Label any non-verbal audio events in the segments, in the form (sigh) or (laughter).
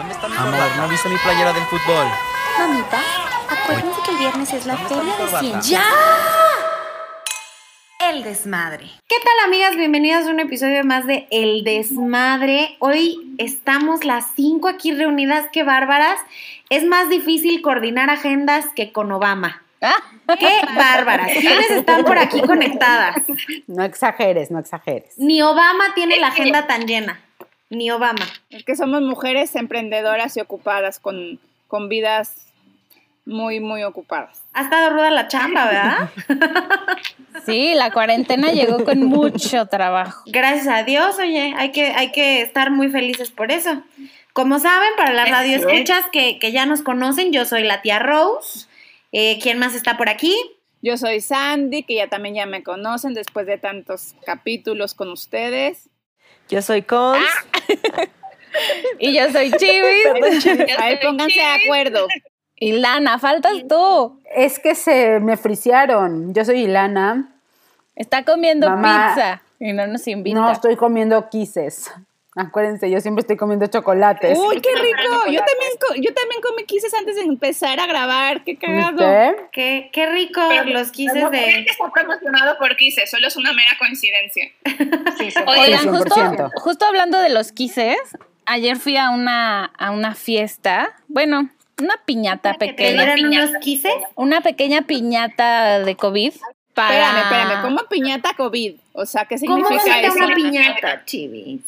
¿Dónde está mi Amor, ¿no viste mi playera del fútbol? Mamita, acuérdense que el viernes es la feria de ciencia. ¡Ya! El desmadre. ¿Qué tal amigas? Bienvenidas a un episodio más de El desmadre. Hoy estamos las cinco aquí reunidas, qué bárbaras. Es más difícil coordinar agendas que con Obama. ¡Qué bárbaras! ¿Quiénes están por aquí conectadas? No exageres, no exageres. Ni Obama tiene la agenda tan llena. Ni Obama. Es que somos mujeres emprendedoras y ocupadas con, con vidas muy, muy ocupadas. Ha estado ruda la chamba, ¿verdad? (laughs) Sí, la cuarentena llegó con mucho trabajo. Gracias a Dios, oye, hay que, hay que estar muy felices por eso. Como saben, para las radioescuchas que, que ya nos conocen, yo soy la tía Rose. Eh, ¿Quién más está por aquí? Yo soy Sandy, que ya también ya me conocen después de tantos capítulos con ustedes. Yo soy Cons. (laughs) Y yo soy Chivis. A ver, pónganse de acuerdo. Y Lana, faltas tú. Es que se me frisearon. Yo soy Ilana. Está comiendo Mamá. pizza y no nos invita. No estoy comiendo quises. Acuérdense, yo siempre estoy comiendo chocolates. ¡Uy, qué rico! Yo también, yo también comí quises antes de empezar a grabar. ¡Qué cagado! Qué, qué rico los quises de... está promocionado por Kise, solo es una mera coincidencia. (laughs) Oigan, Sí, justo, 100%. justo hablando de los quises, ayer fui a una, a una fiesta, bueno, una piñata ¿Que te pequeña, dieran unos quises? una pequeña piñata de COVID. Para... Espérame, espérame. ¿Cómo piñata COVID? O sea, ¿qué ¿Cómo significa se eso? una piñata, chivis?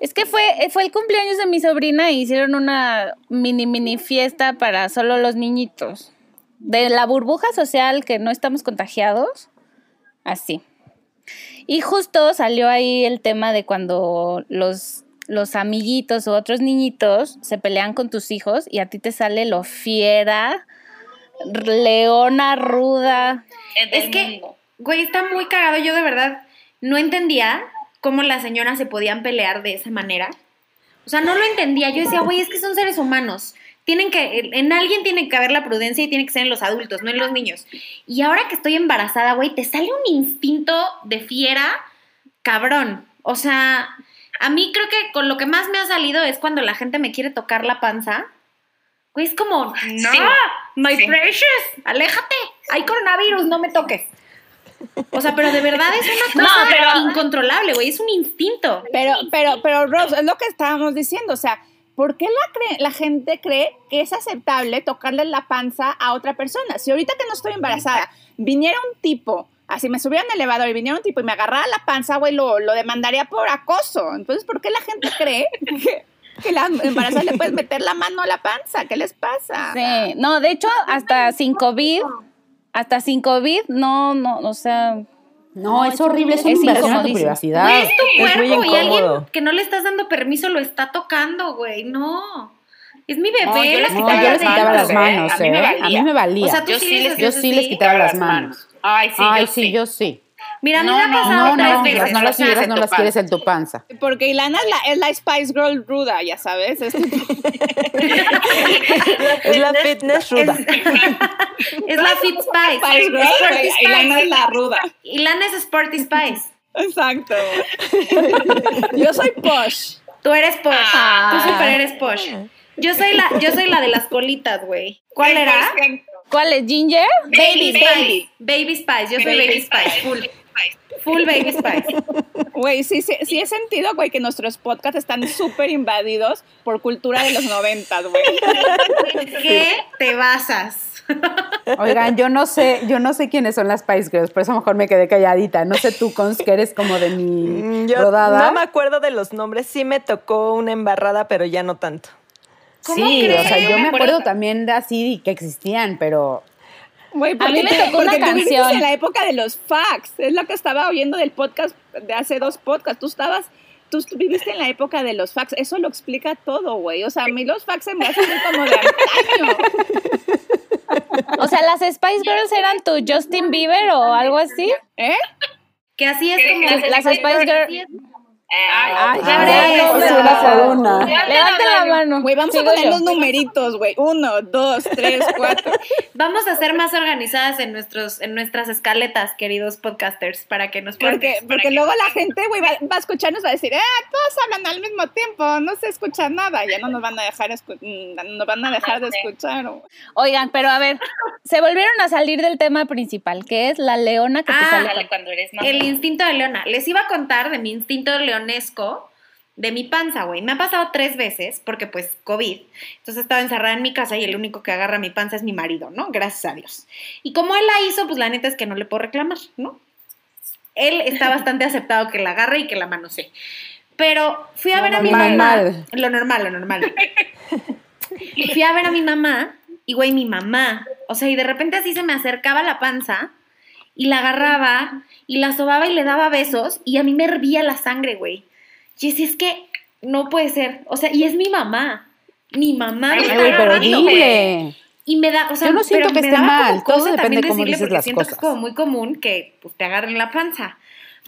Es que fue, fue el cumpleaños de mi sobrina y hicieron una mini mini fiesta para solo los niñitos. De la burbuja social que no estamos contagiados, así. Y justo salió ahí el tema de cuando los, los amiguitos u otros niñitos se pelean con tus hijos y a ti te sale lo fiera, leona ruda. Es que, güey, está muy cagado. Yo de verdad no entendía cómo las señoras se podían pelear de esa manera. O sea, no lo entendía. Yo decía, güey, es que son seres humanos. Tienen que, en alguien tiene que haber la prudencia y tiene que ser en los adultos, no en los niños. Y ahora que estoy embarazada, güey, te sale un instinto de fiera cabrón. O sea, a mí creo que con lo que más me ha salido es cuando la gente me quiere tocar la panza. Güey, es como, no, Sí. my Sí. precious, aléjate. Hay coronavirus, no me toques. O sea, pero de verdad es una No, cosa pero- incontrolable, güey, es un instinto. Pero, pero, pero, Rose, es lo que estábamos diciendo. O sea, ¿por qué la, cre- la gente cree que es aceptable tocarle la panza a otra persona? Si ahorita que no estoy embarazada, viniera un tipo, así me subiera en el elevador y viniera un tipo y me agarrara la panza, güey, lo, lo demandaría por acoso. Entonces, ¿por qué la gente cree que, que la embarazada le puedes meter la mano a la panza? ¿Qué les pasa? Sí, no, de hecho, hasta sin COVID, hasta sin COVID, no, no, o sea, No, es horrible, es Es inversión a tu privacidad. Güey, es tu es muy cuerpo y alguien incómodo. que no le estás dando permiso lo está tocando, güey. No. Es mi bebé. No, yo les la No, quitaba yo quitaba les quitaba antes. las manos, a mí me ¿eh? valía. A mí me valía. O sea, tú Yo sí, les yo sí les quitaba las manos. Ay, sí, Ay, yo sí, sí. yo sí. Mira, a mí No, me ha no, pasado No, tres no, veces. las no las quieres, no las quieres en tu panza. Porque Ilana es la, es la Spice Girl ruda, ya sabes. Es- (laughs) (laughs) Es la fitness ruda. (laughs) Es la Fit Spice. Spice Girl, Sporty Ilana es Spice. la ruda. Ilana es Sporty Spice. Exacto. Yo soy posh. Tú eres posh. Ah. Tú super eres posh. Yo soy la, yo soy la de las colitas, güey. ¿Cuál era? ¿cuál es Ginger? Baby Spice. Baby. Baby Spice. Yo soy Baby Spice. Full. Full Baby Spice. Güey, sí, sí, sí he sentido, güey, que nuestros podcasts están súper invadidos por cultura de los noventas, güey. ¿Qué te basas? Oigan, yo no sé, yo no sé quiénes son las Spice Girls, por eso mejor me quedé calladita. No sé tú, Cons, que eres como de mi Mm, Yo rodada. no me acuerdo de los nombres. Sí me tocó una embarrada, pero ya no tanto. ¿Cómo sí, crees? o sea, yo Yo me me acuerdo acuerdo- también de así que existían, pero Güey, A mí me tocó una canción. en la época de los fax. Es lo que estaba oyendo del podcast de hace dos podcasts. Tú estabas, tú viviste en la época de los fax. Eso lo explica todo, güey. O sea, a mí los fax se me hacen como de antaño. (laughs) O sea, las Spice Girls eran tu Justin Bieber o algo así. ¿Eh? Que así es ¿Qué- como... Las Spice Girls. Ay, sea, una por una. Levante la mano. Güey, vamos a Sigo poner yo. los numeritos, güey. Uno, dos, tres, (laughs) cuatro. Vamos a ser más organizadas en nuestros, en nuestras escaletas, queridos podcasters, para que nos puedan. Porque, porque luego la gente, güey, va, va a escucharnos, va a decir, ah, todos hablan al mismo tiempo, no se escucha nada, ya no nos van a dejar, escu- mm, nos van a dejar de escuchar. o- Oigan, pero a ver, se volvieron a salir del tema principal, que es la leona que te Ah, sale. Sale cuando eres mamá. El instinto de leona. Les iba a contar de mi instinto leonesco, de mi panza, güey. Me ha pasado tres veces, porque pues COVID. Entonces estaba encerrada en mi casa y el único que agarra mi panza es mi marido, ¿no? Gracias a Dios. Y como él la hizo, pues la neta es que no le puedo reclamar, ¿no? Él está (laughs) bastante aceptado que la agarre y que la manosee. Pero fui a Lo ver a mi mamá. Lo normal, lo normal. (laughs) fui a ver a mi mamá y, güey, mi mamá. O sea, y de repente así se me acercaba la panza y la agarraba y la sobaba y le daba besos y a mí me hervía la sangre, güey. Y así es que no puede ser. O sea, y es mi mamá. Mi mamá. me Ay, está pero dile. Y me da, o sea, Yo no siento pero que esté mal, todo depende de cómo decirle, dices las siento que cosas. es como muy común que pues, te agarren la panza.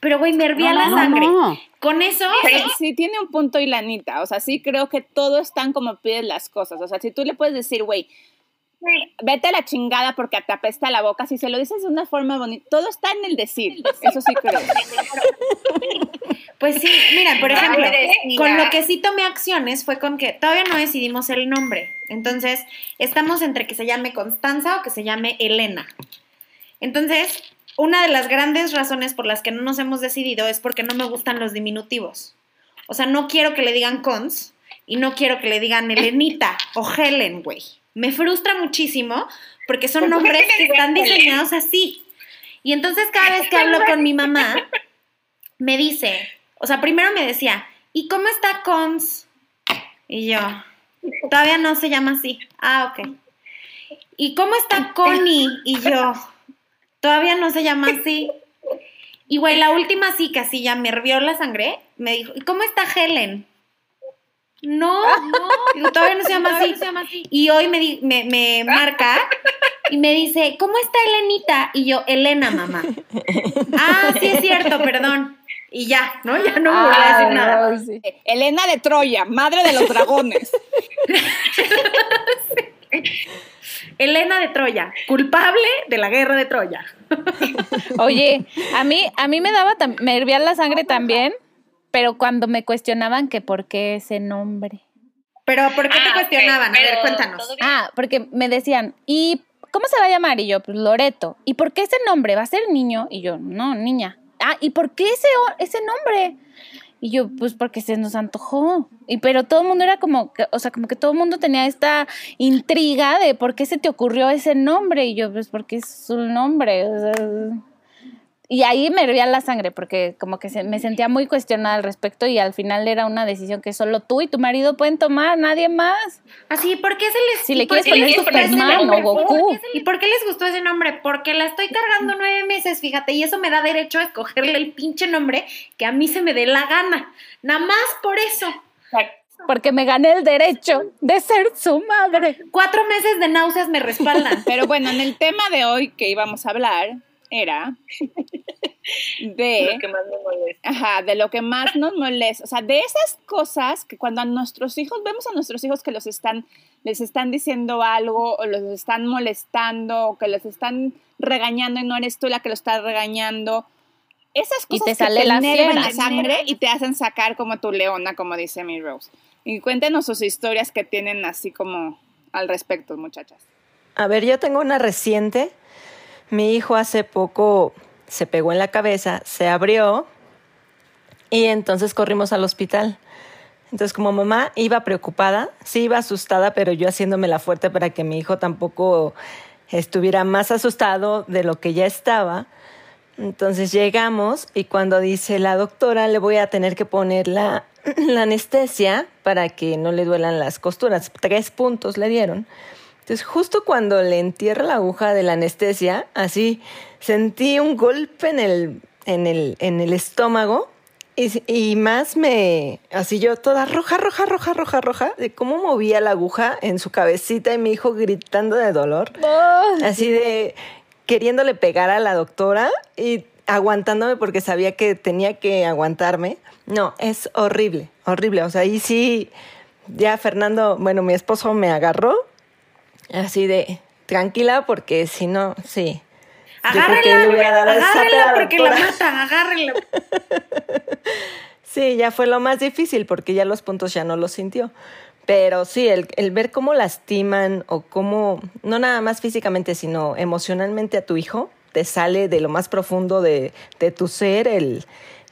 Pero, güey, me hervía No, la no, sangre. no. Con eso, Sí, sí, tiene un punto y lanita, o sea, sí creo que todo están como pides las cosas, o sea, si tú le puedes decir, güey, vete a la chingada porque te apesta la boca, si se lo dices de una forma bonita, todo está en el decir, eso sí creo. pues sí, mira, por ejemplo, con lo que sí tomé acciones fue con que todavía no decidimos el nombre. Entonces, estamos entre que se llame Constanza o que se llame Elena. Entonces, una de las grandes razones por las que no nos hemos decidido es porque no me gustan los diminutivos. O sea, no quiero que le digan cons y no quiero que le digan Elenita o Helen, güey. Me frustra muchísimo porque son ¿Por qué nombres que están diseñados así. Y entonces cada vez que hablo con mi mamá, me dice, o sea, primero me decía, ¿y cómo está cons? Y yo, todavía no se llama así. Ah, ok. ¿Y cómo está Connie? Y yo, todavía no se llama así. Y güey, la última sí, que así ya me hervió la sangre, me dijo, ¿y cómo está Helen? No, no, (laughs) todavía no se llama así. Y hoy me, di- me, me marca y me dice, ¿cómo está Elenita? Y yo, Elena, mamá. (laughs) Ah, sí es cierto, perdón. Y ya, ¿no? Ya no me voy a decir Ay, nada. sí. Elena de Troya, madre de los dragones. (laughs) Elena de Troya, culpable de la guerra de Troya. Oye, a mí, a mí me daba, me hervía la sangre también, pero cuando me cuestionaban que por qué ese nombre. Pero ¿por qué te Ah, cuestionaban? A ver, cuéntanos. Ah, porque me decían, ¿y cómo se va a llamar? Y yo, pues Loreto. ¿Y por qué ese nombre? ¿Va a ser niño? Y yo, no, niña. Ah, ¿y por qué ese, ese nombre? Y yo, pues porque se nos antojó. Y pero todo el mundo era como, que, o sea, como que todo el mundo tenía esta intriga de por qué se te ocurrió ese nombre. Y yo, pues porque es su nombre. o sea, y ahí me hervía la sangre porque como que se- me sentía muy cuestionada al respecto y al final era una decisión que solo tú y tu marido pueden tomar, nadie más. Así, ¿por qué se les Si le quieres poner Superman o nombre? Goku. ¿Y por qué les gustó ese nombre? Porque la estoy cargando nueve meses, fíjate, y eso me da derecho a escogerle el pinche nombre que a mí se me dé la gana. Nada más por eso. Porque me gané el derecho de ser su madre. Cuatro meses de náuseas me respaldan. Pero bueno, en el tema de hoy que íbamos a hablar era (laughs) de Lo que más me molesta. Ajá, de lo que más nos molesta, o sea, de esas cosas que cuando a nuestros hijos, vemos a nuestros hijos que los están, les están diciendo algo o los están molestando o que los están regañando y no eres tú la que lo está regañando. Esas Y cosas te que sale la sangre y te hacen sacar como tu leona, como dice mi Rose. Y cuéntenos sus historias que tienen así como al respecto, muchachas. A ver, yo tengo una reciente. Mi hijo hace poco se pegó en la cabeza, se abrió y entonces corrimos al hospital. Entonces, como mamá iba preocupada, sí iba asustada, pero yo haciéndome la fuerte para que mi hijo tampoco estuviera más asustado de lo que ya estaba. Entonces llegamos y cuando dice la doctora le voy a tener que poner la, (clears throat) la anestesia para que no le duelan las costuras. Tres puntos le dieron. Entonces justo cuando le entierra la aguja de la anestesia, así sentí un golpe en el, en el, en el estómago y, y más me, así yo toda roja, roja, roja, roja, roja, de cómo movía la aguja en su cabecita y mi hijo gritando de dolor así de queriéndole pegar a la doctora y aguantándome porque sabía que tenía que aguantarme. No, es horrible, horrible. O sea, ahí sí, ya Fernando, bueno, mi esposo me agarró así de tranquila porque si no, sí. Creo que porque la mata, agárrenla. (laughs) Sí, ya fue lo más difícil porque ya los puntos ya no los sintió. Pero sí, el, el ver cómo lastiman o cómo, no nada más físicamente, sino emocionalmente a tu hijo, te sale de lo más profundo de, de tu ser el,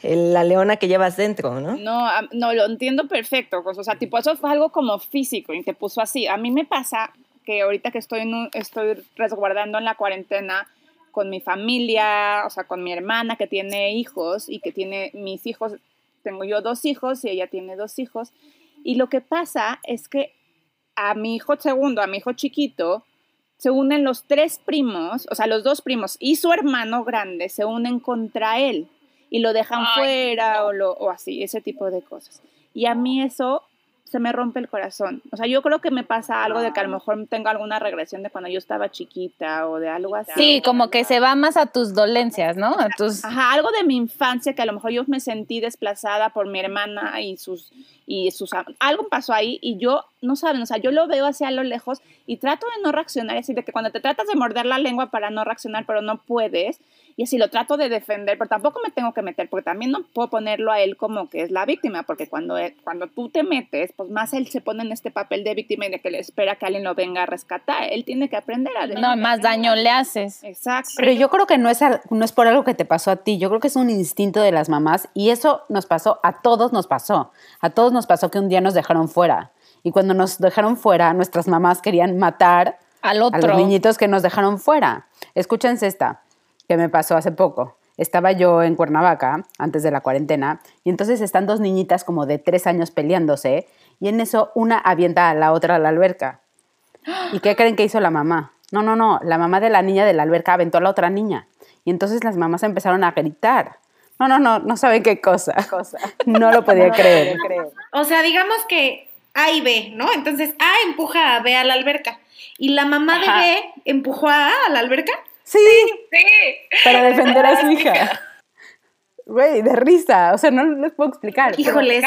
el- la leona que llevas dentro, ¿no? No, no, lo entiendo perfecto. pues, O sea, tipo, eso fue algo como físico y te puso así. A mí me pasa que ahorita que estoy, un- estoy resguardando en la cuarentena con mi familia, o sea, con mi hermana que tiene hijos y que tiene mis hijos, tengo yo dos hijos y ella tiene dos hijos. Y lo que pasa es que a mi hijo segundo, a mi hijo chiquito, se unen los tres primos, o sea, los dos primos y su hermano grande se unen contra él y lo dejan Ay, fuera o, lo, o así, ese tipo de cosas. Y a mí eso se me rompe el corazón. O sea, yo creo que me pasa algo de que a lo mejor tengo alguna regresión de cuando yo estaba chiquita o de algo así. Sí, como que se va más a tus dolencias, ¿no? A tus... Ajá, algo de mi infancia que a lo mejor yo me sentí desplazada por mi hermana y sus y sus algo pasó ahí y yo no saben, o sea, yo lo veo hacia lo lejos y trato de no reaccionar, es decir, de que cuando te tratas de morder la lengua para no reaccionar, pero no puedes, y así lo trato de defender, pero tampoco me tengo que meter, porque también no puedo ponerlo a él como que es la víctima, porque cuando él- cuando tú te metes, pues más él se pone en este papel de víctima y de que le espera que alguien lo venga a rescatar, él tiene que aprender a No, más daño le haces. Exacto. Pero yo creo que no es, no es por algo que te pasó a ti, yo creo que es un instinto de las mamás y eso nos pasó, a todos nos pasó, a todos nos pasó que un día nos dejaron fuera y cuando nos dejaron fuera nuestras mamás querían matar Al a otro. los niñitos que nos dejaron fuera. Escúchense esta, que me pasó hace poco. Estaba yo en Cuernavaca, antes de la cuarentena, y entonces están dos niñitas como de tres años peleándose, y en eso una avienta a la otra a la alberca. (gasps) ¿Y qué creen que hizo la mamá? No, no, no, la mamá de la niña de la alberca aventó a la otra niña. Y entonces las mamás empezaron a gritar. No, no, no, no saben qué cosa. (laughs) No lo (laughs) podía creer. O sea, digamos que A y B, ¿no? Entonces A empuja a B a la alberca. Y la mamá de B empujó a A a la alberca. Sí, Sí. para defender a su hija. Güey, de risa. O sea, no les puedo explicar. Híjole,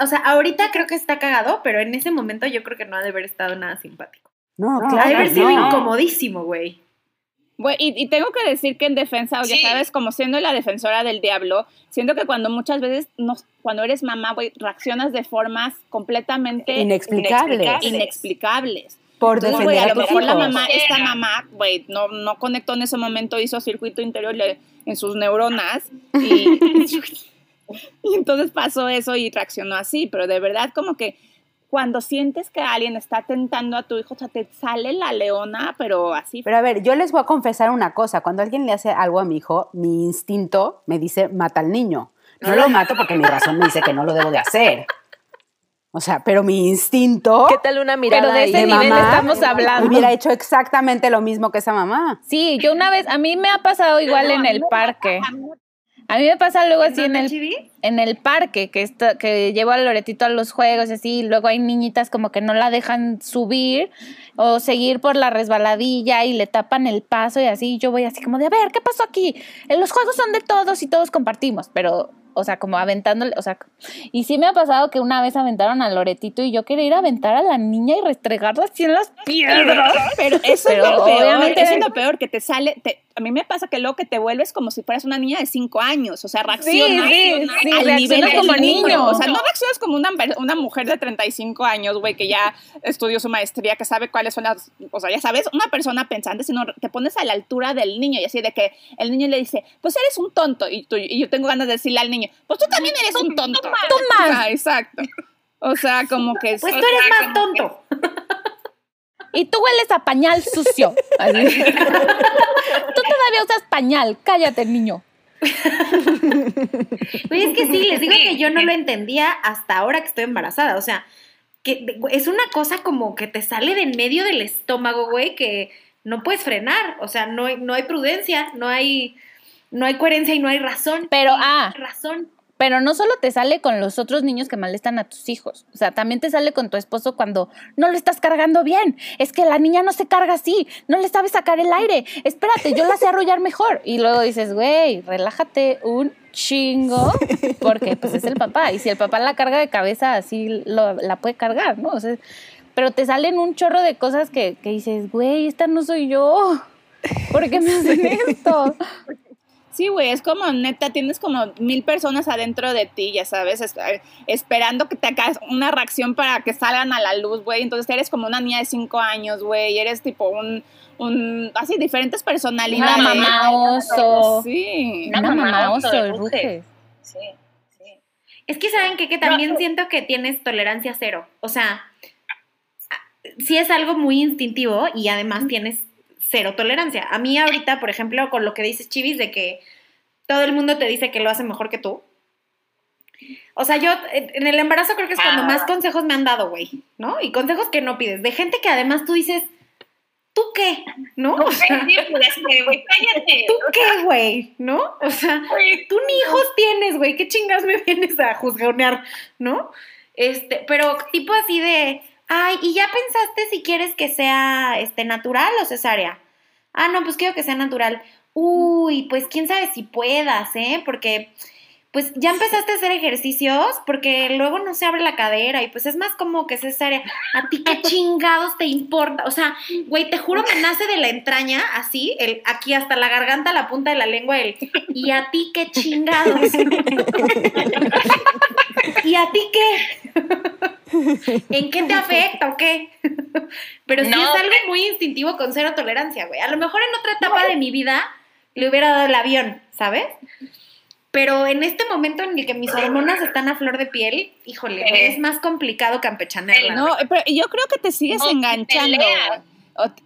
o sea, ahorita creo que está cagado, pero en ese momento yo creo que no ha de haber estado nada simpático. No, ha de claro. haber sido no. incomodísimo, güey. Bueno, y, y tengo que decir que en defensa, ya Sí. sabes, como siendo la defensora del diablo, siento que cuando muchas veces, nos, cuando eres mamá, güey, reaccionas de formas completamente Inexplicables. inexplicables. Por Entonces, defender güey, a a lo mejor la mamá, esta mamá, güey, no, no conectó en ese momento, hizo circuito interior le- en sus neuronas y, (laughs) (laughs) y entonces pasó eso y reaccionó así, pero de verdad como que cuando sientes que alguien está tentando a tu hijo, o sea, te sale la leona, pero así. Pero a ver, yo les voy a confesar una cosa. Cuando alguien le hace algo a mi hijo, mi instinto me dice, mata al niño. No lo mato porque mi razón me dice que no lo debo de hacer. O sea, pero mi instinto ¿Qué tal una mirada Pero de ese de nivel mamá estamos hablando. hubiera hecho exactamente lo mismo que esa mamá. Sí, yo una vez, a mí me ha pasado igual en el parque. A mí me pasa luego así en ¿Dónde, el, Chibi? en el parque, que, está, que llevo a Loretito a los juegos y así, y luego hay niñitas como que no la dejan subir o seguir por la resbaladilla y le tapan el paso y así, yo voy así como de, a ver, ¿qué pasó aquí? En los juegos son de todos y todos compartimos, pero, o sea, como aventándole, o sea, y sí me ha pasado que una vez aventaron a Loretito y yo quería ir a aventar a la niña y restregarla así en las piedras. Pero eso Pero es lo peor, obviamente- eso es lo peor, que te sale, te- a mí me pasa que luego que te vuelves como si fueras una niña de 5 años, o sea, reaccionas sí, sí, al nivel como niño. niño. o sea, no reaccionas como una, una mujer de 35 años, güey, que ya estudió su maestría, que sabe cuáles son las, o sea, ya sabes, una persona pensante, sino te pones a la altura del niño y así de que el niño le dice, pues eres un tonto, y, tú, y yo tengo ganas de decirle al niño, pues tú también eres un tonto. Tú más. Ah, exacto. O sea, como que... es- Pues tú eres más tonto. Y tú hueles a pañal sucio. Así. (laughs) tú todavía usas pañal. Cállate, niño. Oye, es que sí, les digo que yo no lo entendía hasta ahora que estoy embarazada. O sea, que es una cosa como que te sale de en medio del estómago, güey, que no puedes frenar. O sea, no hay, no hay prudencia, no hay, no hay coherencia y no hay razón. Pero, ah, razón. Pero no solo te sale con los otros niños que molestan a tus hijos, o sea, también te sale con tu esposo cuando no lo estás cargando bien. Es que la niña no se carga así, no le sabes sacar el aire. Espérate, yo la sé arrollar mejor. Y luego dices, güey, relájate un chingo, porque pues es el papá. Y si el papá la carga de cabeza, así lo- la puede cargar, ¿no? O sea, pero te salen un chorro de cosas que, que dices, güey, esta no soy yo. ¿Por qué me hacen esto? Sí, güey, es como neta, tienes como mil personas adentro de ti, ya sabes, es- eh, esperando que te hagas una reacción para que salgan a la luz, güey. Entonces eres como una niña de cinco años, güey, eres tipo un, un, así, diferentes personalidades. Una mamá oso. Sí. Una mamá oso y ruge. ruge. Sí, sí. Es que saben qué? que también siento que tienes tolerancia cero. O sea, sí es algo muy instintivo y además tienes cero tolerancia. A mí ahorita, por ejemplo, con lo que dices Chivis de que todo el mundo te dice que lo hace mejor que tú. O sea, yo en el embarazo creo que es cuando Ah. más consejos me han dado, güey, ¿no? Y consejos que no pides, de gente que además tú dices, ¿tú qué? ¿No? O sea, pues. ¿tú qué, güey? ¿No? O sea, tú ni hijos tienes, güey, ¿qué chingas me (laughs) vienes a juzgonear, no? Este, pero tipo así de, ay, ¿y ya pensaste si quieres que sea este natural o cesárea? Ah, no, pues quiero que sea natural. Uy, pues quién sabe si puedas, ¿eh? Porque pues ya empezaste a hacer ejercicios porque luego no se abre la cadera y pues es más como que cesárea. ¿A ti qué chingados te importa? O sea, güey, te juro me nace de la entraña, así, el, aquí hasta la garganta, la punta de la lengua, el, ¿y a ti qué chingados? (laughs) ¿Y a ti qué? ¿En qué te afecta o qué? (laughs) Pero sí No, es algo muy instintivo con cero tolerancia, güey. A lo mejor en otra etapa de mi vida le hubiera dado el avión, ¿sabes? Pero en este momento en el que mis hormonas están a flor de piel, híjole, es más complicado campechanearla. No, pero yo creo que te sigues enganchando.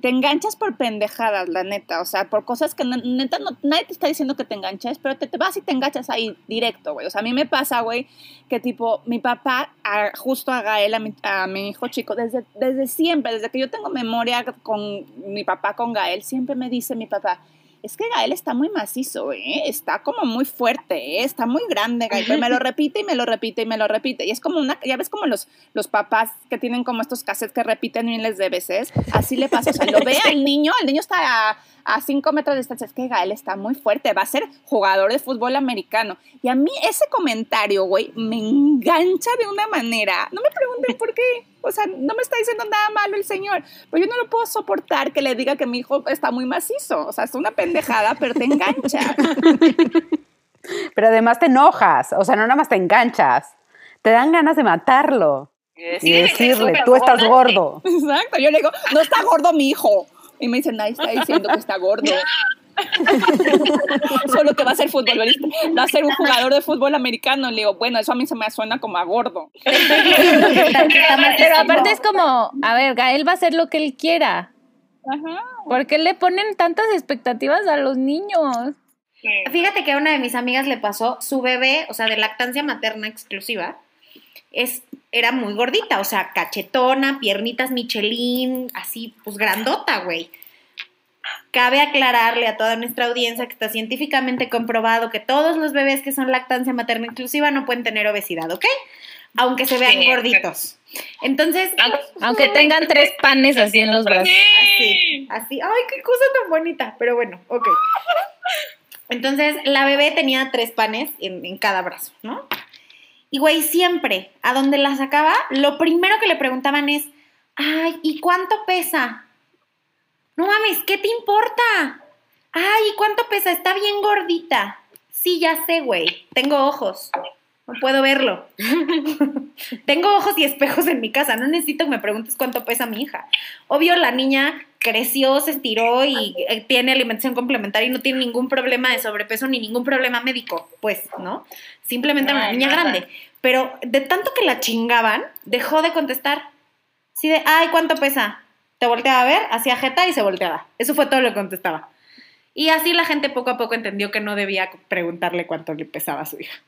Te enganchas por pendejadas, la neta. O sea, por cosas que neta no, nadie te está diciendo que te enganches, pero te, vas y te enganchas ahí directo, güey. O sea, a mí me pasa, güey, que tipo, mi papá, justo a Gael, a mi, a mi hijo chico, desde, desde siempre, desde que yo tengo memoria con mi papá, con Gael, siempre me dice mi papá, es que Gael está muy macizo, ¿eh? Está como muy fuerte, ¿eh? Está muy grande, Gael. Pero me lo (laughs) repite y me lo repite y me lo repite. Y es como una, ya ves como los, los papás que tienen como estos cassettes que repiten miles de veces. Así le pasa. O sea, lo ve al niño, el niño está a, a cinco metros de distancia. Es que Gael está muy fuerte, va a ser jugador de fútbol americano. Y a mí ese comentario, güey, me engancha de una manera. No me pregunten por qué. O sea, no me está diciendo nada malo el señor. Pero yo no lo puedo soportar que le diga que mi hijo está muy macizo. O sea, es una pendejada, pero te engancha. (laughs) Pero además te enojas, o sea, no nada más te enganchas. Te dan ganas de matarlo y decirle que decirle, tú estás gorda". gordo. Exacto. Yo le digo, no está gordo mi hijo. Y me dice, nadie está diciendo que está gordo. (laughs) Solo que va a ser futbolista, va a ser un jugador de fútbol americano. Le digo, bueno, eso a mí se me suena como a gordo. (laughs) Pero aparte es como, a ver, Gael va a hacer lo que él quiera. Ajá. ¿Por qué le ponen tantas expectativas a los niños? Fíjate que a una de mis amigas le pasó, su bebé, o sea, de lactancia materna exclusiva, es, era muy gordita, o sea, cachetona, piernitas Michelin, así, pues grandota, güey. Cabe aclararle a toda nuestra audiencia que está científicamente comprobado que todos los bebés que son lactancia materna exclusiva no pueden tener obesidad, ¿ok? Aunque se vean Sí, gorditos. Entonces, Aunque tengan tres panes así en los brazos. Así, así. Ay, qué cosa tan bonita. Pero bueno, ok. Entonces, la bebé tenía tres panes en, en cada brazo, ¿no? Y güey, siempre, a donde la sacaba, lo primero que le preguntaban es, ay, ¿y cuánto pesa? No mames, ¿qué te importa? Ay, ¿y cuánto pesa? Está bien gordita. Sí, ya sé, güey. Tengo ojos. No puedo verlo. (laughs) Tengo ojos y espejos en mi casa. No necesito que me preguntes cuánto pesa mi hija. Obvio, la niña creció, se estiró y eh, tiene alimentación complementaria y no tiene ningún problema de sobrepeso ni ningún problema médico, pues, ¿no? Simplemente una niña nada. grande. Pero de tanto que la chingaban, dejó de contestar. Sí de, ay, ¿cuánto pesa? Te volteaba a ver, hacía jeta y se volteaba. Eso fue todo lo que contestaba. Y así la gente poco a poco entendió que no debía preguntarle cuánto le pesaba a su hija.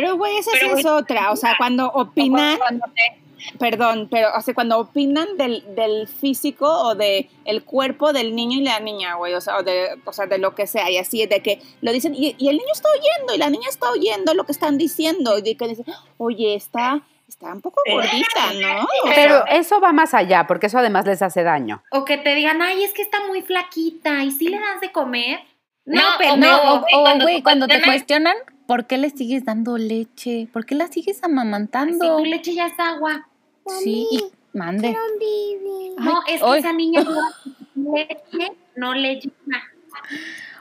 Pero, güey, esa sí Pero, es güey, otra. O sea, cuando opinan, Cuando te, perdón, pero o sea, cuando opinan del, del físico o de el cuerpo del niño y la niña, güey, o sea, o de, o sea, de lo que sea, y así, de que lo dicen, y, y el niño está oyendo, y la niña está oyendo lo que están diciendo, y de que dicen, oye, está, está un poco gordita, ¿no? O Pero sea, eso va más allá, porque eso además les hace daño. O que te digan, ay, es que está muy flaquita, ¿y si le das de comer? No, No, o pendejo. No, o, cuando güey, te cuando te cuestionan, ¿por qué le sigues dando leche? ¿Por qué la sigues Si amamantando? tu leche ya es agua. Sí, y mande. No, Ay, es que ay. esa niña leche no le llena.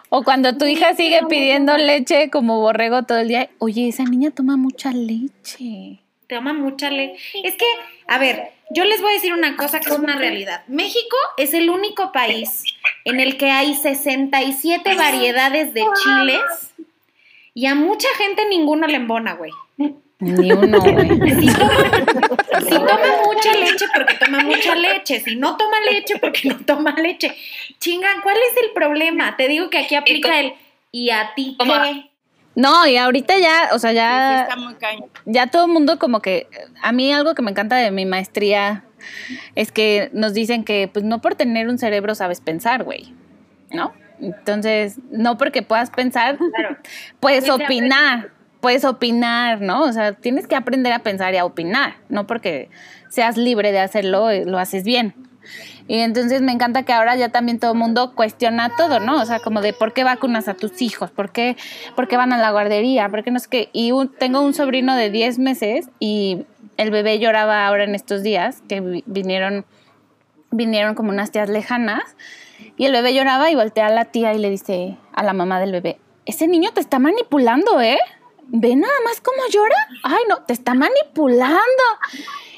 O cuando tu hija sigue pidiendo leche como borrego todo el día, oye, esa niña toma mucha leche. Toma mucha leche. Es que, a ver, yo les voy a decir una cosa que es una realidad. México es el único país en el que hay 67 variedades de chiles y a mucha gente ninguno le embona, güey. Ni uno, güey. (laughs) Si toma, si toma mucha leche, porque toma mucha leche. Si no toma leche, porque no toma leche. Chinga, ¿cuál es el problema? Te digo que aquí aplica el ¿y a ti qué? No, y ahorita ya, o sea, sí, ya, está muy caño. ya todo el mundo como que, a mí algo que me encanta de mi maestría es que nos dicen que pues no por tener un cerebro sabes pensar, güey, ¿no? Entonces, no porque puedas pensar, (laughs) puedes opinar, puedes opinar, ¿no? O sea, tienes que aprender a pensar y a opinar, no porque seas libre de hacerlo, eh, lo haces bien. Y entonces me encanta que ahora ya también todo el mundo cuestiona todo, ¿no? O sea, como de por qué vacunas a tus hijos, por qué, por qué van a la guardería, por qué no sé qué. Y un- tengo un sobrino de 10 meses y el bebé lloraba ahora en estos días, que vi- vinieron, vinieron como unas tías lejanas, y el bebé lloraba y voltea a la tía y le dice a la mamá del bebé, ese niño te está manipulando, ¿eh? Ve nada más cómo llora. Ay, no, te está manipulando.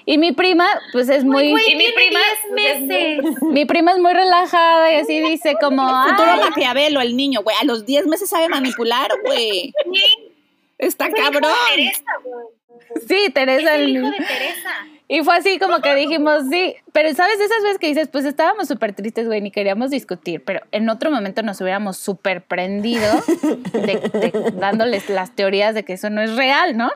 Y mi prima, pues es muy... Y mi prima, 10 pues, es meses. Mi prima es muy relajada y así dice como... Futuro "Ay, Maquiavelo, el niño, güey. A los 10 meses sabe manipular, güey. Está cabrón. Teresa, sí, Es Teresa. el el- hijo de Teresa. Y fue así como que dijimos, sí, pero sabes, esas veces que dices, pues estábamos súper tristes, güey, ni queríamos discutir, pero en otro momento nos hubiéramos súper prendido de, de- dándoles las teorías de que eso no es real, ¿no?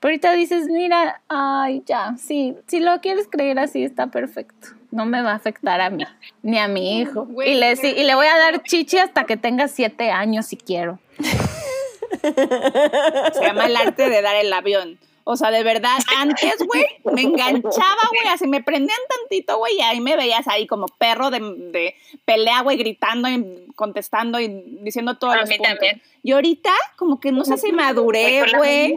Pero ahorita dices, mira, ay, ya, sí, si lo quieres creer así, está perfecto. No me va a afectar a mí, ni a mi hijo. Y le, sí, y le voy a dar chichi hasta que tenga siete años si quiero. (laughs) Se llama el arte de dar el avión. O sea, de verdad, antes, güey, me enganchaba, güey, así me prendían tantito, güey, y ahí me veías ahí como perro de, de pelea, güey, gritando y contestando y diciendo todos A los mí puntos. también. Y ahorita, como que no sé si maduré, güey.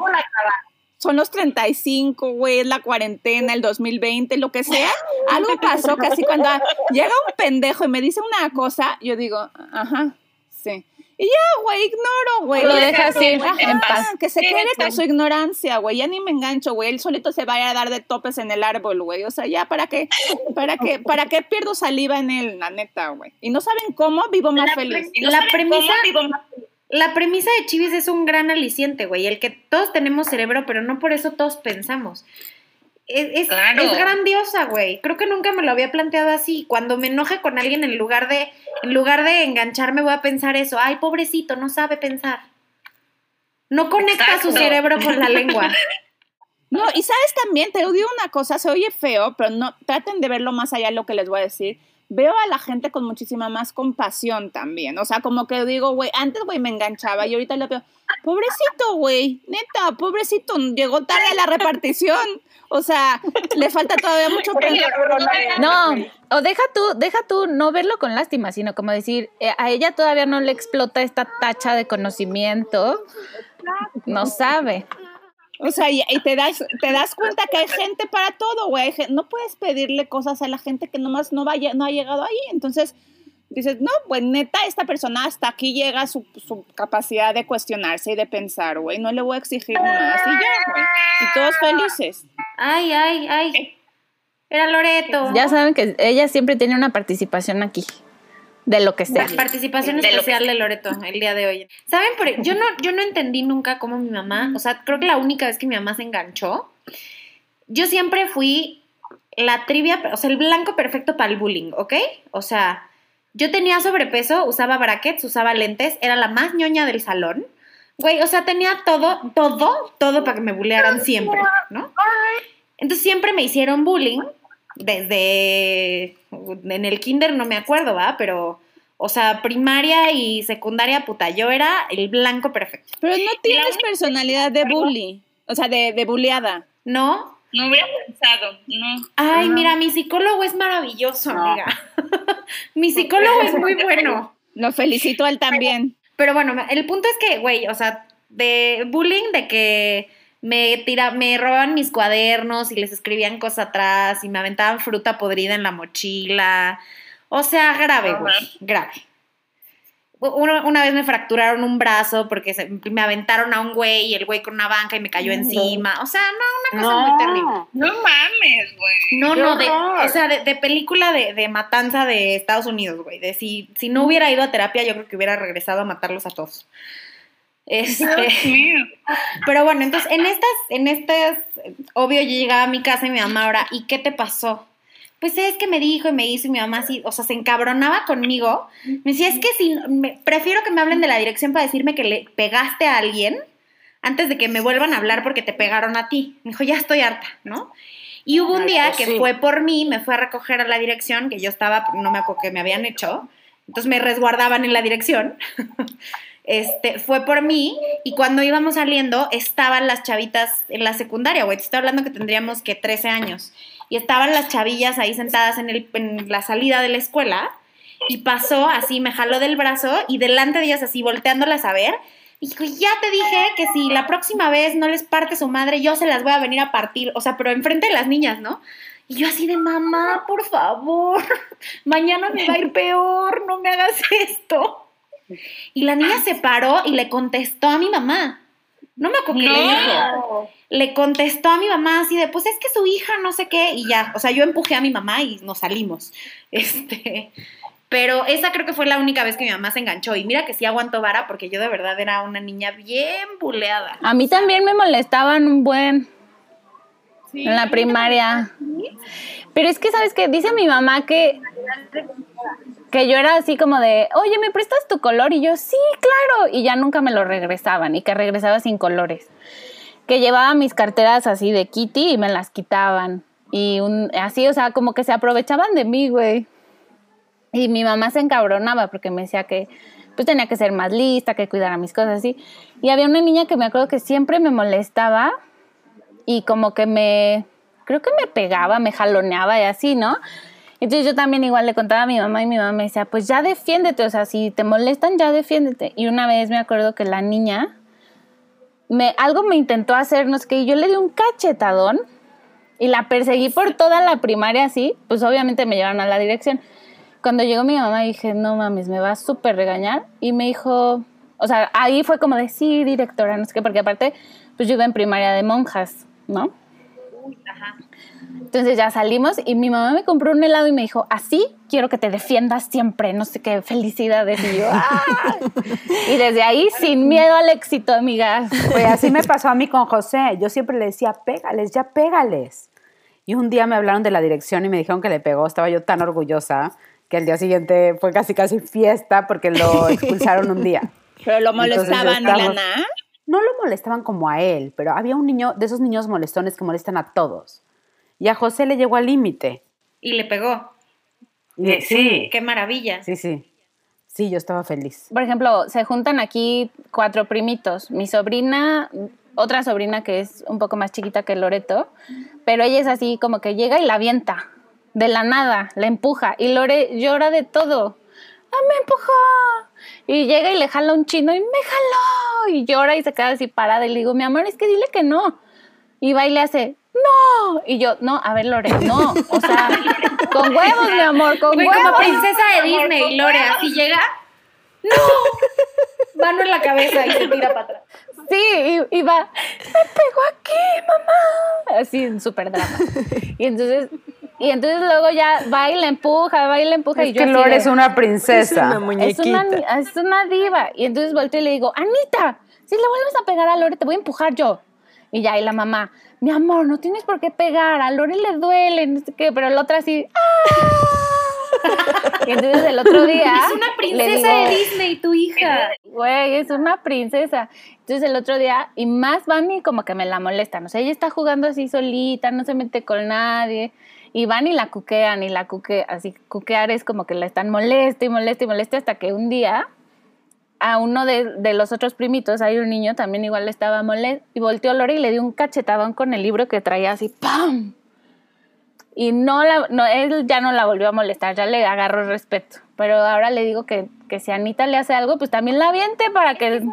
Son los 35, güey, es la cuarentena, el 2020, lo que sea. Algo pasó que así cuando llega un pendejo y me dice una cosa, yo digo, ajá, sí. Y ya, güey, ignoro, güey. Lo dejas ir Ajá, en paz. Que se quede con su ignorancia, güey. Ya ni me engancho, güey. Él solito se va a dar de topes en el árbol, güey. O sea, ya, ¿para qué? ¿Para qué? ¿Para qué pierdo saliva en él, la neta, güey? Y no saben cómo vivo más La feliz. No La premisa- cómo vivo más feliz. La premisa de Chivis es un gran aliciente, güey. El que todos tenemos cerebro, pero no por eso todos pensamos. Es, es, Claro. es grandiosa, güey. Creo que nunca me lo había planteado así. Cuando me enoje con alguien, en lugar de, en lugar de engancharme, voy a pensar eso. Ay, pobrecito, no sabe pensar. No conecta su cerebro con la lengua. (laughs) No, y sabes también, te digo una cosa, se oye feo, pero no, traten de verlo más allá de lo que les voy a decir. Veo a la gente con muchísima más compasión también. O sea, como que digo, güey, antes, güey, me enganchaba y ahorita lo veo, pobrecito, güey, neta, pobrecito, llegó tarde a la repartición. O sea, le falta todavía mucho. No, o deja tú, deja tú no verlo con lástima, sino como decir, eh, a ella todavía no le explota esta tacha de conocimiento, no sabe. O sea, y, y te das te das cuenta que hay gente para todo, güey. No puedes pedirle cosas a la gente que nomás no vaya, no ha llegado ahí. Entonces dices, no, pues neta, esta persona hasta aquí llega su, su capacidad de cuestionarse y de pensar, güey. No le voy a exigir más y ya, güey. Y todos felices. Ay, ay, ay. Era Loreto. Ya saben que ella siempre tiene una participación aquí, de lo que sea. Participación De lo que especial de Loreto el día de hoy. ¿Saben? Por, yo, no, yo no entendí nunca cómo mi mamá, o sea, creo que la única vez que mi mamá se enganchó, yo siempre fui la trivia, o sea, el blanco perfecto para el bullying, ¿ok? O sea, yo tenía sobrepeso, usaba brackets, usaba lentes, era la más ñoña del salón. Güey, o sea, tenía todo, todo, todo para que me bullearan siempre, ¿no? Entonces siempre me hicieron bullying, desde en el kinder no me acuerdo, ¿va? Pero, o sea, primaria y secundaria, puta, yo era el blanco perfecto. Pero no tienes personalidad de bully, o sea, de, de bulleada. ¿No? No hubiera pensado, no. Ay, mira, mi psicólogo es maravilloso, amiga. (laughs) mi psicólogo es muy bueno. Lo felicito a él también. Pero bueno, el punto es que, güey, o sea, de bullying, de que me tira, me robaban mis cuadernos y les escribían cosas atrás y me aventaban fruta podrida en la mochila. O sea, grave, güey, grave. Una, una vez me fracturaron un brazo porque se- me aventaron a un güey y el güey con una banca y me cayó encima. O sea, no, una cosa muy terrible. No mames, güey. No, Qué no, de, o sea, de, de película de, de matanza de Estados Unidos, güey. De si, si no hubiera ido a terapia, yo creo que hubiera regresado a matarlos a todos. Este, Dios mío. (laughs) pero bueno, entonces en estas, en estas, obvio, yo llegaba a mi casa y mi mamá ahora, ¿y qué te pasó? Pues es que me dijo y me hizo y mi mamá así, o sea, se encabronaba conmigo. Me decía, es que si, me- prefiero que me hablen de la dirección para decirme que le pegaste a alguien antes de que me vuelvan a hablar porque te pegaron a ti. Me dijo, ya estoy harta, ¿no? Y hubo un día que fue por mí, me fue a recoger a la dirección, que yo estaba, no me acuerdo que me habían hecho, entonces me resguardaban en la dirección. (laughs) Este, fue por mí y cuando íbamos saliendo estaban las chavitas en la secundaria, güey, te estoy hablando que tendríamos que 13 años. Y estaban las chavillas ahí sentadas en, el, en la salida de la escuela y pasó así, me jaló del brazo y delante de ellas así, volteándolas a ver. Y dijo, ya te dije que si la próxima vez no les parte su madre, yo se las voy a venir a partir. O sea, pero enfrente de las niñas, ¿no? Y yo así de, mamá, por favor, (laughs) mañana me va a ir peor, no me hagas esto. Y la niña se paró y le contestó a mi mamá. No me acuerdo. Le contestó a mi mamá así de, pues es que su hija no sé qué, y ya, o sea, yo empujé a mi mamá y nos salimos. (laughs) Este, pero esa creo que fue la única vez que mi mamá se enganchó. Y mira que sí aguantó vara porque yo de verdad era una niña bien buleada. A mí también me molestaban un buen en la primaria. Pero es que, ¿sabes qué? Dice mi mamá que, que yo era así como de, oye, ¿me prestas tu color? Y yo, sí, claro. Y ya nunca me lo regresaban y que regresaba sin colores. Que llevaba mis carteras así de Kitty y me las quitaban. Y un, así, o sea, como que se aprovechaban de mí, güey. Y mi mamá se encabronaba porque me decía que pues tenía que ser más lista, que cuidara mis cosas así. Y había una niña que me acuerdo que siempre me molestaba y como que me, creo que me pegaba, me jaloneaba y así, ¿no? Entonces yo también igual le contaba a mi mamá y mi mamá me decía, pues ya defiéndete, o sea, si te molestan, ya defiéndete. Y una vez me acuerdo que la niña, me, algo me intentó hacer, no sé qué, y yo le di un cachetadón y la perseguí por toda la primaria así, pues obviamente me llevaron a la dirección. Cuando llegó mi mamá dije, no mames, me va a súper regañar. Y me dijo, o sea, ahí fue como de, sí, directora, no sé qué, porque aparte, pues yo iba en primaria de monjas, ¿no? Entonces ya salimos y mi mamá me compró un helado y me dijo, así quiero que te defiendas siempre, no sé qué, felicidades. Y yo, "Ah". Y desde ahí, sin miedo al éxito, amigas. Pues así me pasó a mí con José. Yo siempre le decía, pégales, ya pégales. Y un día me hablaron de la dirección y me dijeron que le pegó. Estaba yo tan orgullosa que al día siguiente fue casi casi fiesta porque lo (laughs) expulsaron un día. Pero lo molestaban, estamos- Milana. No lo molestaban como a él, pero había un niño de esos niños molestones que molestan a todos. Y a José le llegó al límite. Y le pegó. Y- Sí, Qué maravilla. sí, sí. Sí, yo estaba feliz. Por ejemplo, se juntan aquí cuatro primitos. Mi sobrina, otra sobrina que es un poco más chiquita que Loreto, pero ella es así como que llega y la avienta de la nada, la empuja y Lore llora de todo. ¡Ah, me empujó! Y llega y le jala un chino y me jaló y llora y se queda así parada y le digo, mi amor, es que dile que no. Y va y le hace, ¡no! Y yo, no, a ver, Lore, no. O sea, con huevos, mi amor, con Güey, huevos. como princesa de Disney, Lore, así llega. ¡No! Mano en la cabeza y se tira para atrás. Sí, y, y va, me pegó aquí, mamá. Así, en súper drama. Y entonces, y entonces luego ya va y la empuja, va y la empuja. y Es yo que Lore es una princesa. Es una es muñequita. una, es una diva. Y entonces volteo y le digo, Anita, si le vuelves a pegar a Lore, te voy a empujar yo. Y ya, y la mamá, mi amor, no tienes por qué pegar, a Lore le duele, no sé qué, pero la otra así, ¡ah! (laughs) Y entonces el otro día. Es una princesa digo, de Disney, tu hija. Güey, es una princesa. Entonces el otro día, y más Vani como que me la molestan. O sea, ella está jugando así solita, no se mete con nadie. Y van y la cuquean y la cuquean. Así, cuquear es como que la están molesta y molesta y molesta hasta que un día a uno de, de los otros primitos, hay un niño también igual estaba molesto y volteó Lori y le dio un cachetadón con el libro que traía así, ¡pam! Y no, la, no, él ya no la volvió a molestar, ya le agarró respeto. Pero ahora le digo que, que si Anita le hace algo, pues también la aviente para que...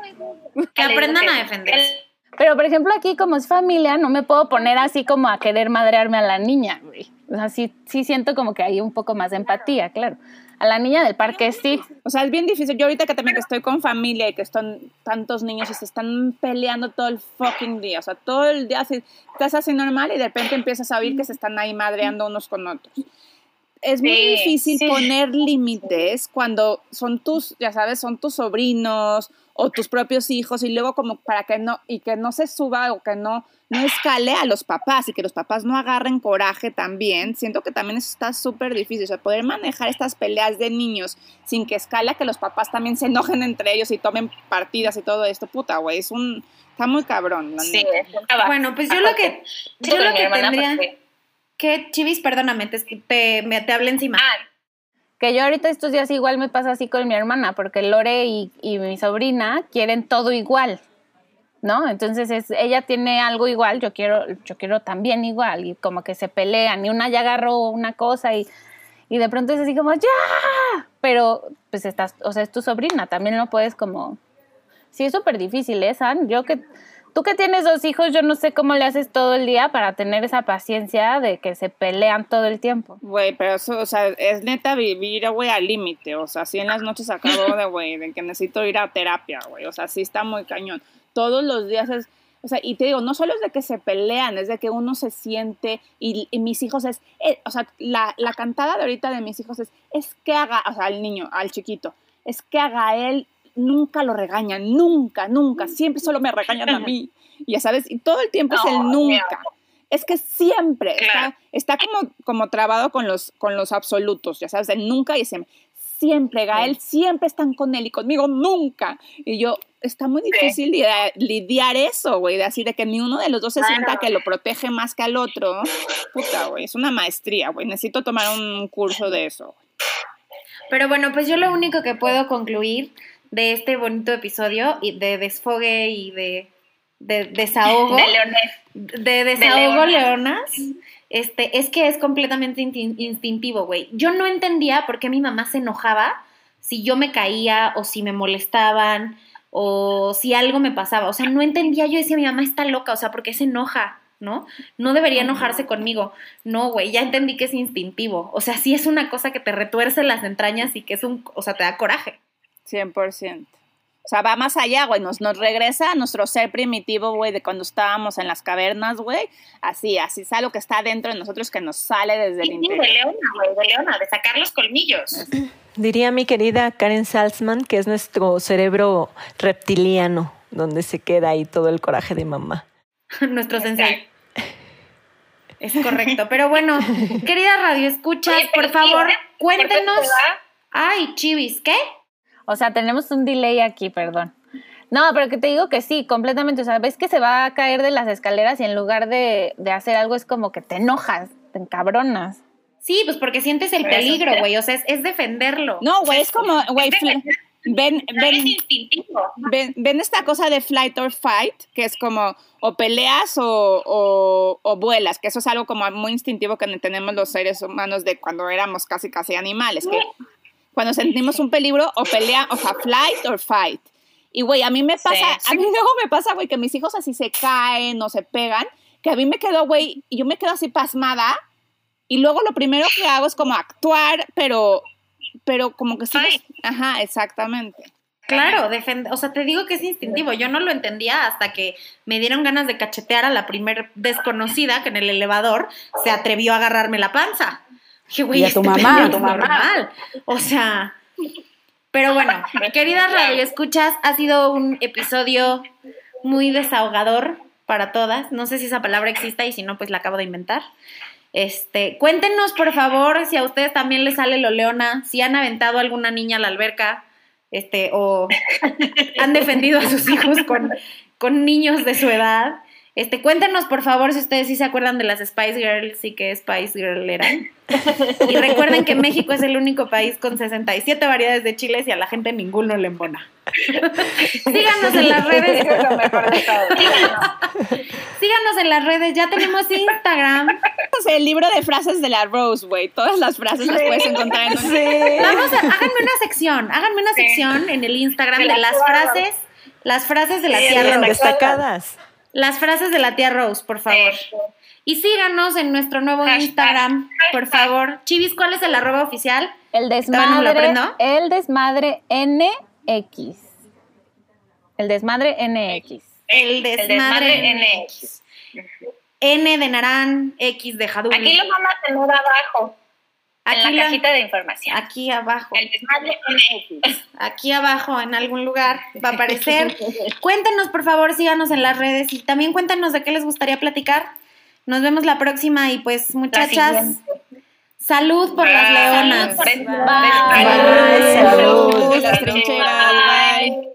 Que aprendan a defenderse. Pero, por ejemplo, aquí como es familia, no me puedo poner así como a querer madrearme a la niña, güey. O sea, sí, sí siento como que hay un poco más de empatía, claro. A la niña del parque sí. O sea, es bien difícil. Yo ahorita que también que estoy con familia y que están tantos niños y se están peleando todo el fucking día. O sea, todo el día así, estás así normal y de repente empiezas a oír que se están ahí madreando unos con otros. Es muy Sí, difícil sí. poner límites cuando son tus, ya sabes, son tus sobrinos o tus propios hijos y luego como para que no, y que no se suba o que no, no escale a los papás y que los papás no agarren coraje también. Siento que también eso está súper difícil. O sea, poder manejar estas peleas de niños sin que escale a que los papás también se enojen entre ellos y tomen partidas y todo esto. Puta, güey, es un... Está muy cabrón. la Sí, Bueno, pues yo lo que, yo lo que tendría... porque- Que, Chivis, perdóname, te, te, me, te hablé encima. Ah, Que yo ahorita estos días igual me pasa así con mi hermana, porque Lore y, y mi sobrina quieren todo igual, ¿no? Entonces es, ella tiene algo igual, yo quiero, yo quiero también igual, y como que se pelean, y una ya agarró una cosa y, y de pronto es así como, ¡ya! Pero pues estás, o sea, es tu sobrina, también no puedes como... Sí, es súper difícil, ¿eh, San? Yo que... Tú que tienes dos hijos, yo no sé cómo le haces todo el día para tener esa paciencia de que se pelean todo el tiempo. Güey, pero eso, o sea, es neta vivir, güey, al límite. O sea, sí en las noches acabo de, güey, de que necesito ir a terapia, güey. O sea, sí está muy cañón. Todos los días es, o sea, y te digo, no solo es de que se pelean, es de que uno se siente, y, mis hijos es, eh, o sea, la, la cantada de ahorita de mis hijos es, es que haga, o sea, al niño, al chiquito, es que haga él, nunca lo regañan, nunca, nunca, siempre solo me regañan a mí. (laughs) Ya sabes, y todo el tiempo es el nunca. Es que siempre Claro. está, está como, como trabado con los, con los absolutos, ya sabes, el nunca y siempre. Siempre, Gael, siempre están con él y conmigo nunca. Y yo, está muy difícil lidia- lidiar eso, güey, de así de que ni uno de los dos se Claro. sienta que lo protege más que al otro. (laughs) Puta, güey, es una maestría, güey. Necesito tomar un curso de eso. Pero bueno, pues yo lo único que puedo concluir de este bonito episodio y de desfogue y de, de desahogo, de Leonel. de desahogo Leona. leonas, este, es que es completamente instin- instintivo, güey. Yo no entendía por qué mi mamá se enojaba si yo me caía o si me molestaban o si algo me pasaba. O sea, no entendía. Yo decía, mi mamá está loca, o sea, ¿por qué se enoja? ¿No? No debería enojarse conmigo. No, güey, ya entendí que es instintivo. O sea, sí es una cosa que te retuerce las entrañas y que es un, o sea, te da coraje. 100%. O sea, va más allá, güey. Nos, nos regresa a nuestro ser primitivo, güey, de cuando estábamos en las cavernas, güey. Así, así es algo que está dentro de nosotros que nos sale desde el Sí, de interior. Leona, güey, de Leona, de sacar los colmillos. Diría mi querida Karen Salzman que es nuestro cerebro reptiliano, donde se queda ahí todo el coraje de mamá. (laughs) Nuestro sensei. Es correcto. Pero bueno, (laughs) querida Radio Escuchas, Oye, por favor, sí, cuéntenos. Ay, Chivis, ¿qué? O sea, tenemos un delay aquí, perdón. No, pero que te digo que sí, completamente. O sea, ves que se va a caer de las escaleras y en lugar de, de hacer algo es como que te enojas, te encabronas. Sí, pues porque sientes el Pero peligro, güey. O sea, es, es defenderlo. No, güey, es como, güey, ven, ven, ven, ven esta cosa de flight or fight, que es como o peleas o, o, o vuelas, que eso es algo como muy instintivo que tenemos los seres humanos de cuando éramos casi casi animales, que cuando sentimos un peligro o pelea, o sea, flight or fight. Y güey, a mí me pasa, Sí. a mí luego me pasa, güey, que mis hijos así se caen o se pegan, que a mí me quedo, güey, y yo me quedo así pasmada, y luego lo primero que hago es como actuar, pero, pero como que sí, ajá, exactamente. Claro, defend- o sea, te digo que es instintivo. Yo no lo entendía hasta que me dieron ganas de cachetear a la primer desconocida que en el elevador se atrevió a agarrarme la panza. Dije, güey, Y a tu mamá. A tu mamá. normal. O sea, pero bueno, (laughs) queridas radio escuchas, ha sido un episodio muy desahogador para todas. No sé si esa palabra exista y si no, pues la acabo de inventar. Este, cuéntenos, por favor, si a ustedes también les sale lo leona, si han aventado a alguna niña a la alberca, este, o (laughs) han defendido a sus hijos con, con niños de su edad. Este, cuéntenos, por favor, si ustedes sí se acuerdan de las Spice Girls y qué Spice Girl eran. Y recuerden que México es el único país con 67 variedades de chiles y a la gente ninguno le embona. Síganos en las redes. Síganos en las redes. Ya tenemos Instagram. El libro de frases de la Rose, güey. Todas las frases las puedes encontrar en un... Vamos a, háganme una sección, háganme una sección en el Instagram de las frases, las frases de la Rose. destacadas. Las frases de la tía Rose, por favor. Y síganos en nuestro nuevo Hashtag. Instagram, por favor. Chivis, ¿cuál es el arroba oficial? El no lo desmadre, aprendo. el desmadre NX. El desmadre NX. El desmadre, NX. N de Narán, X de Jadul. Aquí lo vamos a tener abajo, Aquí en la la- cajita de información. aquí abajo. El desmadre MX. Aquí abajo, en algún lugar, va a aparecer. (laughs) Cuéntenos, por favor, síganos en las redes y también cuéntenos de qué les gustaría platicar. Nos vemos la próxima y pues, muchachas, salud por las leonas. Bye. Bye. Bye, salud. Las trincheras, bye.